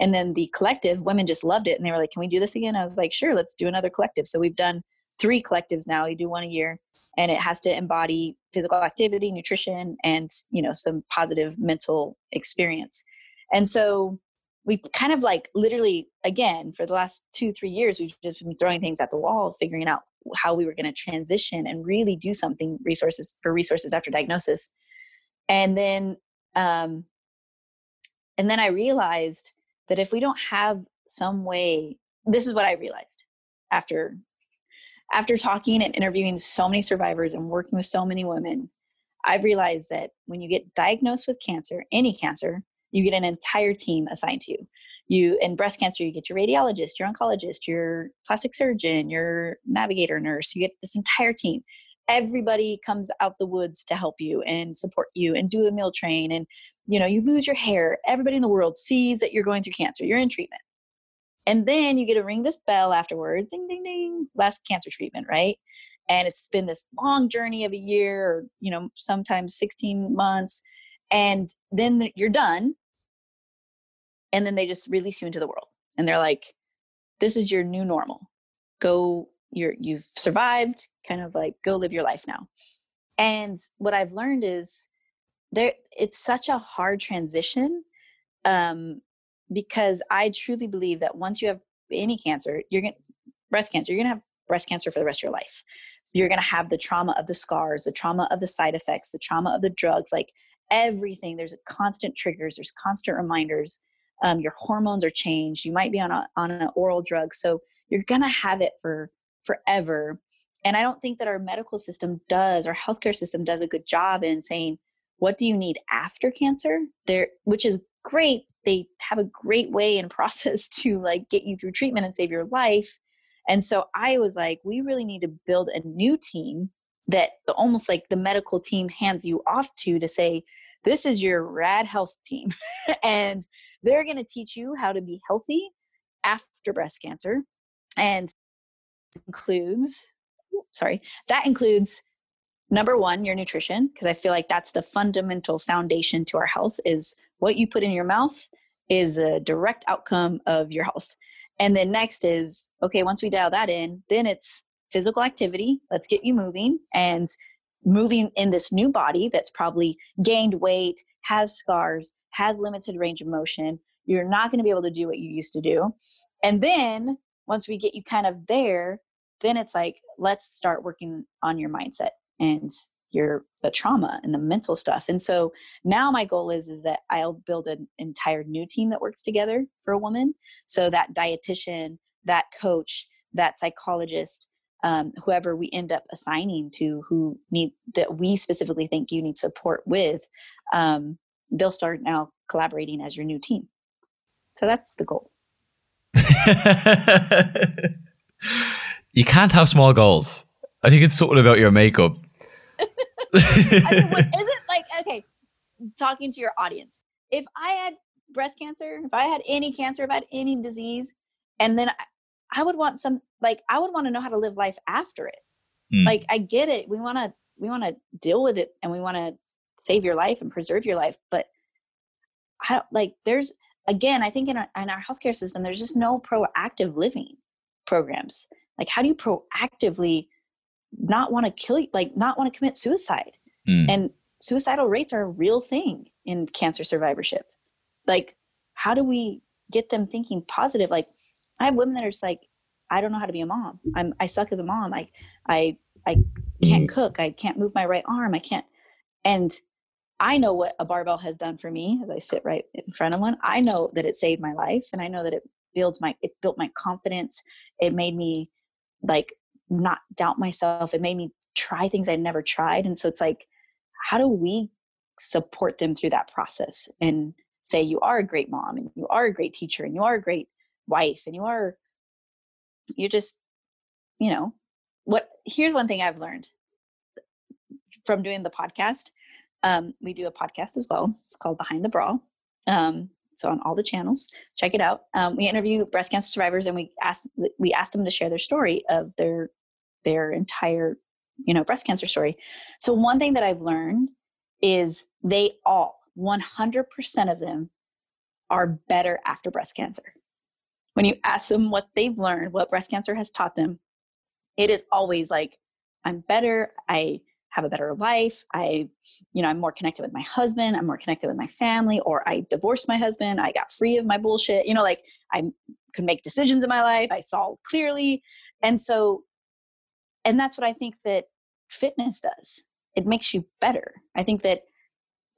And then the collective, women just loved it. And they were like, can we do this again? I was like, sure, let's do another collective. So we've done three collectives now. We do one a year and it has to embody physical activity, nutrition, and, you know, some positive mental experience. And so we kind of like literally again for the last two three years we've just been throwing things at the wall figuring out how we were going to transition and really do something resources for resources after diagnosis and then um and then i realized that if we don't have some way this is what i realized after after talking and interviewing so many survivors and working with so many women i've realized that when you get diagnosed with cancer any cancer you get an entire team assigned to you. You in breast cancer you get your radiologist your oncologist your plastic surgeon your navigator nurse you get this entire team everybody comes out the woods to help you and support you and do a meal train and you know you lose your hair. Everybody in the world sees that you're going through cancer. You're in treatment. And then you get to ring this bell afterwards ding ding ding last cancer treatment right? And it's been this long journey of a year or you know sometimes 16 months. And then you're done. And then they just release you into the world. And they're like this is your new normal. Go you're you've survived kind of like go live your life now. And what i've learned is there it's such a hard transition um because i truly believe that once you have any cancer you're to breast cancer you're to have breast cancer for the rest of your life. You're going to have the trauma of the scars the trauma of the side effects the trauma of the drugs like everything. There's constant triggers there's constant reminders um, your hormones are changed. You might be on a on an oral drug so you're gonna have it for forever. And i don't think that our medical system does our healthcare system does a good job in saying what do you need after cancer? There which is great. They have a great way and <laughs> process to like get you through treatment and save your life. And so i was like we really need to build a new team that the, almost like the medical team hands you off to to say this is your rad health team <laughs> and they're going to teach you how to be healthy after breast cancer. And includes sorry that includes number one your nutrition because i feel like that's the fundamental foundation to our health is what you put in your mouth is a direct outcome of your health and then next is okay once we dial that in then it's physical activity let's get you moving and moving in this new body that's probably gained weight has scars has limited range of motion. You're not going to be able to do what you used to do. And then once we get you kind of there, then it's like, let's start working on your mindset and your the trauma and the mental stuff. And so now my goal is is that I'll build an entire new team that works together for a woman. So that dietitian, that coach, that psychologist, um, whoever we end up assigning to who need that we specifically think you need support with um, they'll start now collaborating as your new team. So that's the goal. You can't have small goals. I think it's sort of about your makeup. <laughs> I mean, what, <laughs> is it like, okay, talking to your audience, if I had breast cancer, if I had any cancer, if I had any disease, and then I, I would want some, like, I would want to know how to live life after it. Mm. Like, I get it. We want to, we want to deal with it and we want to save your life and preserve your life but i don't like there's again i think in our, in our healthcare system there's just no proactive living programs. Like how do you proactively not want to kill like not want to commit suicide? Mm. and suicidal rates are a real thing in cancer survivorship. Like how do we get them thinking positive? Like i have women that are just like i don't know how to be a mom. I'm i suck as a mom. Like i i can't mm. cook. I can't move my right arm. I can't and I know what a barbell has done for me as I sit right in front of one. I know that it saved my life and I know that it builds my it built my confidence. It made me like not doubt myself. It made me try things I'd never tried. And so it's like, how do we support them through that process and say you are a great mom and you are a great teacher and you are a great wife and you are you're just you know what here's one thing i've learned from doing the podcast um, we do a podcast as well. It's called behind the Brawl. um, on all the channels. Check it out. Um, we interview breast cancer survivors and we ask we ask them to share their story of their their entire you know breast cancer story. So one thing that i've learned is they all 100% of them are better after breast cancer. When you ask them what they've learned what breast cancer has taught them it is always like i'm better. I have a better life i you know i'm more connected with my husband i'm more connected with my family or i divorced my husband i got free of my bullshit you know like i could make decisions in my life i saw clearly and so and that's what i think that fitness does. It makes you better. I think that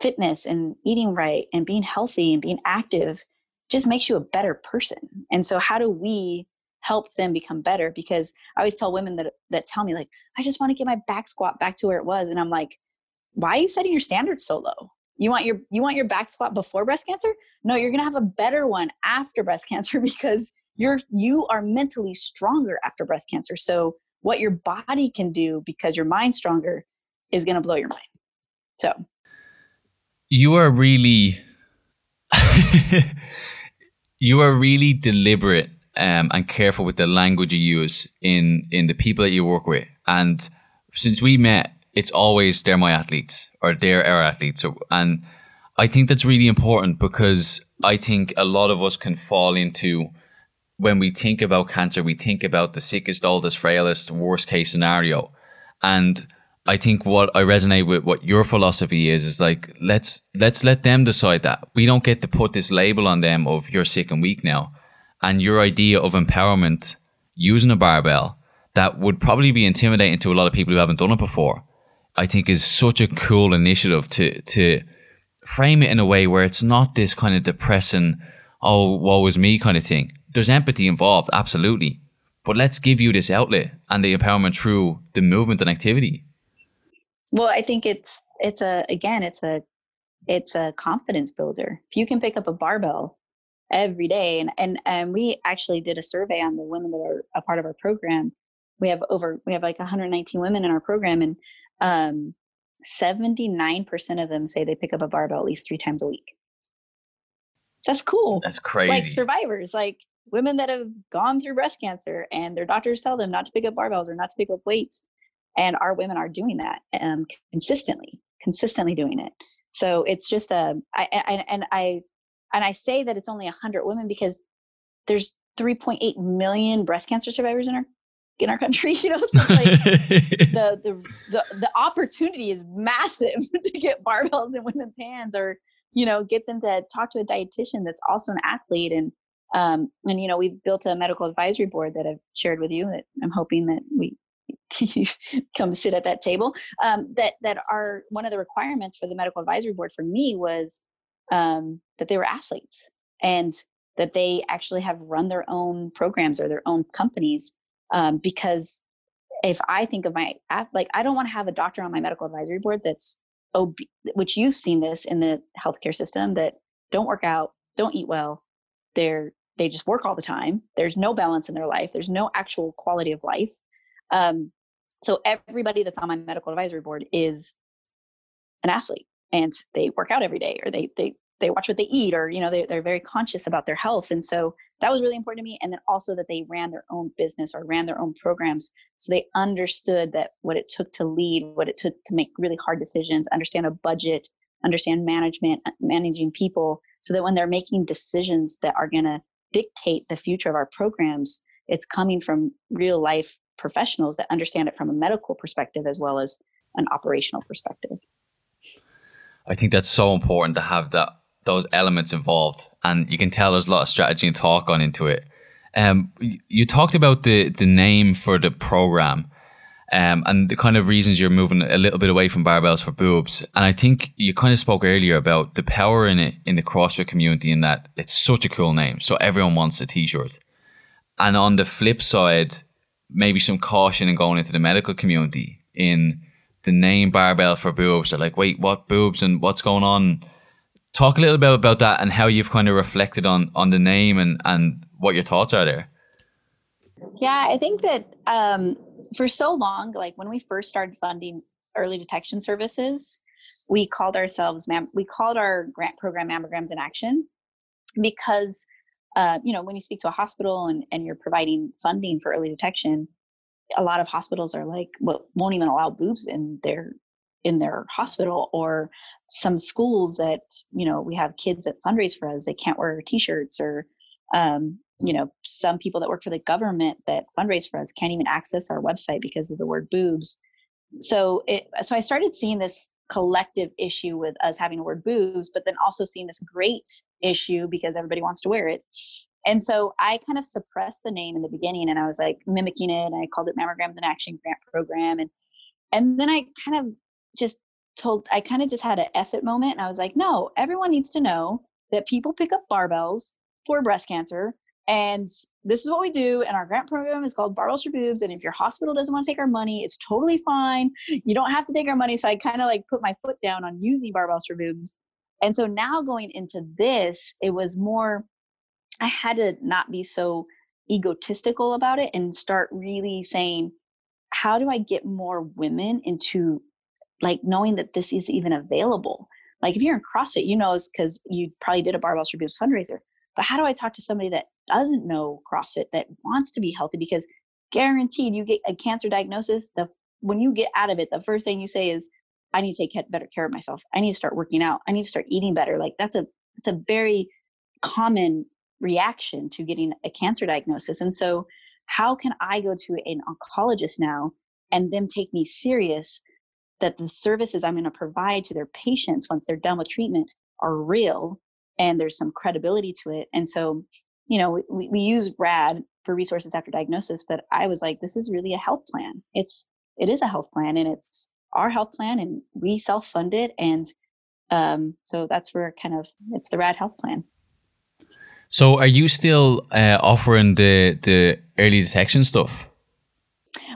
fitness and eating right and being healthy and being active just makes you a better person and so how do we help them become better because i always tell women that that tell me like i just want to get my back squat back to where it was and i'm like why are you setting your standards so low? You want your you want your back squat before breast cancer? No you're going to have a better one after breast <laughs> cancer because you're you are mentally stronger after breast cancer. So what your body can do because your mind's stronger is going to blow your mind. So. You are really <laughs> you are really deliberate um, and careful with the language you use in in the people that you work with. And since we met, it's always they're my athletes or they're our athletes. And I think that's really important because I think a lot of us can fall into when we think about cancer, we think about the sickest, oldest, frailest, worst case scenario. And I think what I resonate with what your philosophy is is like let's let's let them decide that. We don't get to put this label on them of you're sick and weak now and your idea of empowerment using a barbell that would probably be intimidating to a lot of people who haven't done it before, I think is such a cool initiative to to frame it in a way where it's not this kind of depressing, oh, woe is me kind of thing. There's empathy involved, absolutely. But let's give you this outlet and the empowerment through the movement and activity. Well, I think it's it's a again, it's a it's a confidence builder. If you can pick up a barbell every day. And, and, and we actually did a survey on the women that are a part of our program. We have over, we have like 119 women in our program and um, 79% of them say they pick up a barbell at least three times a week. That's cool. That's crazy. Like survivors, like women that have gone through breast cancer and their doctors tell them not to pick up barbells or not to pick up weights. And our women are doing that um, consistently, consistently doing it. So it's just a, I, I, and I and I say that it's only 100 women because there's 3.8 million breast cancer survivors in our in our country. <laughs> You know, so like <laughs> the, the the the opportunity is massive <laughs> to get barbells in women's hands, or you know, get them to talk to a dietitian that's also an athlete. And um, and you know, we've built a medical advisory board that I've shared with you. That I'm hoping that we come sit at that table. Um, that that are one of the requirements for the medical advisory board for me was um, that they were athletes and that they actually have run their own programs or their own companies um, because if i think of my like i don't want to have a doctor on my medical advisory board that's ob- which you've seen this in the healthcare system that don't work out don't eat well they're they just work all the time there's no balance in their life there's no actual quality of life um, so everybody that's on my medical advisory board is an athlete and they work out every day or they they they watch what they eat or you know they, they're very conscious about their health. And so that was really important to me. And then also that they ran their own business or ran their own programs. So they understood that what it took to lead what it took to make really hard decisions understand a budget understand management uh, managing people so that when they're making decisions that are going to dictate the future of our programs it's coming from real life professionals that understand it from a medical perspective as well as an operational perspective. I think that's so important to have that those elements involved, and you can tell there's a lot of strategy and thought gone into it. Um, you talked about the the name for the program. um, and the kind of reasons you're moving a little bit away from barbells for boobs. And I think you kind of spoke earlier about the power in it in the CrossFit community in that it's such a cool name. So everyone wants a t-shirt. And on the flip side, maybe some caution in going into the medical community in the name barbell for boobs. They're like, wait, what boobs and what's going on? Talk a little bit about that and how you've kind of reflected on on the name and and what your thoughts are there. Yeah, I think that um, for so long, like when we first started funding early detection services, we called ourselves mam- we called our grant program mammograms in action because uh, you know when you speak to a hospital and, and you're providing funding for early detection a lot of hospitals are like well, won't even allow boobs in their in their hospital or some schools that you know we have kids that fundraise for us they can't wear t-shirts or um, you know some people that work for the government that fundraise for us can't even access our website because of the word boobs. So it so i started seeing this collective issue with us having the word boobs but then also seeing this great issue because everybody wants to wear it. And so i kind of suppressed the name in the beginning and i was like mimicking it and i called it mammograms in action grant program and and then i kind of just told i kind of just had an effort moment and i was like no everyone needs to know that people pick up barbells for breast cancer and this is what we do. And our grant program is called Barbells for Boobs. And if your hospital doesn't want to take our money, it's totally fine. You don't have to take our money. So I kind of like put my foot down on using Barbells for Boobs. And so now going into this, it was more, I had to not be so egotistical about it and start really saying, how do I get more women into like knowing that this is even available? Like if you're in CrossFit, you know, it's because you probably did a Barbell Boobs fundraiser but how do I talk to somebody that doesn't know CrossFit that wants to be healthy? Because guaranteed, you get a cancer diagnosis. The when you get out of it, the first thing you say is, "I need to take better care of myself. I need to start working out. I need to start eating better." Like that's a it's a very common reaction to getting a cancer diagnosis. And so, how can I go to an oncologist now and them take me serious that the services I'm going to provide to their patients once they're done with treatment are real and there's some credibility to it. And so, you know, we, we use RAD for resources after diagnosis, but I was like, this is really a health plan. It's it is a health plan and it's our health plan and we self-fund it. And um, so that's where kind of it's the RAD health plan. So are you still uh, offering the the early detection stuff?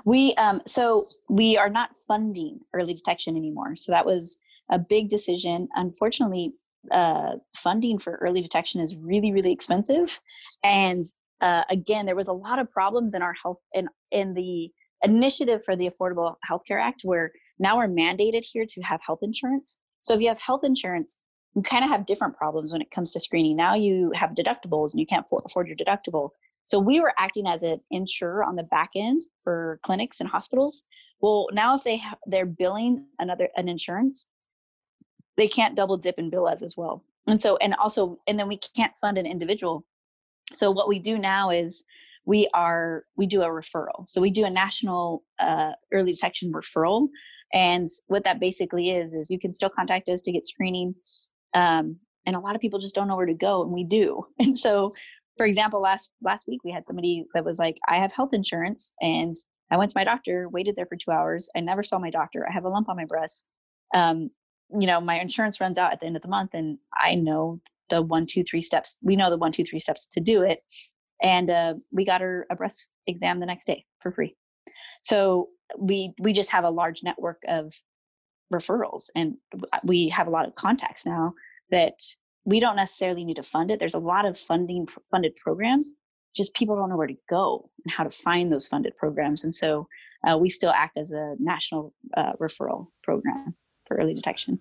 We um, so we are not funding early detection anymore. So that was a big decision. Unfortunately, uh, funding for early detection is really really expensive and uh, again there was a lot of problems in our health in in the initiative for the affordable healthcare act where now we're mandated here to have health insurance so if you have health insurance you kind of have different problems when it comes to screening now you have deductibles and you can't afford your deductible so we were acting as an insurer on the back end for clinics and hospitals well now if they ha- they're billing another an insurance they can't double dip and bill us as well. And so, and also, and then we can't fund an individual. So what we do now is we are we do a referral. So we do a national uh, early detection referral, and what that basically is is you can still contact us to get screening. Um, and a lot of people just don't know where to go, and we do. <laughs> And so, for example, last last week we had somebody that was like, "I have health insurance, and I went to my doctor, waited there for two hours. I never saw my doctor. I have a lump on my breast. Um, you know, my insurance runs out at the end of the month and I know the one, two, three steps. We know the one, two, three steps to do it. And uh, we got her a breast exam the next day for free. So we we just have a large network of referrals and we have a lot of contacts now that we don't necessarily need to fund it. There's a lot of funding funded programs, just people don't know where to go and how to find those funded programs. And so uh, we still act as a national uh, referral program for early detection.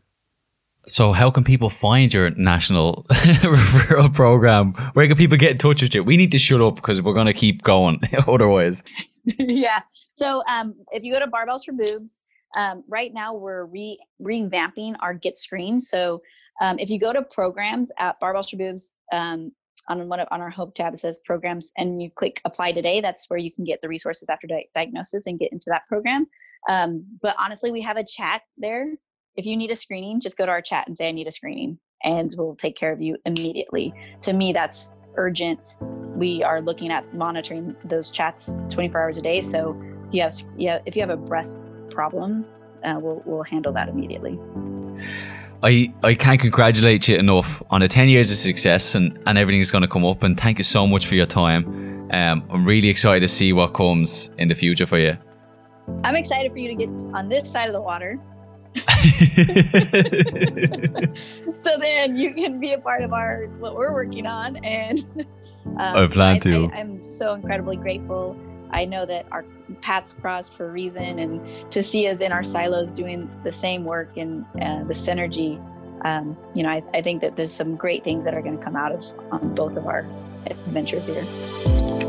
So, how can people find your national <laughs> referral program? Where can people get in touch with you? We need to shut up because we're going to keep going <laughs> otherwise. <laughs> yeah. So, um, if you go to Barbells for Boobs, um, right now we're re- revamping our Get Screen. So, um, if you go to programs at Barbells for Boobs, um, on one of, on our Hope tab it says programs, and you click Apply Today. That's where you can get the resources after di- diagnosis and get into that program. Um, but honestly, we have a chat there if you need a screening, just go to our chat and say, I need a screening, and we'll take care of you immediately. To me, that's urgent. We are looking at monitoring those chats 24 hours a day. So if you have yeah if you have a breast problem, uh, we'll we'll handle that immediately. I, I can't congratulate you enough on the 10 years of success and, and everything is going to come up. And thank you so much for your time. Um, I'm really excited to see what comes in the future for you. I'm excited for you to get on this side of the water. <laughs> so then you can be a part of our what we're working on and <laughs> um, I plan to. I, I'm so incredibly grateful I know that our paths crossed for a reason, and to see us in our silos doing the same work and uh, the synergy, um, you know, I, I, think that there's some great things that are going to come out of um, both of our adventures here.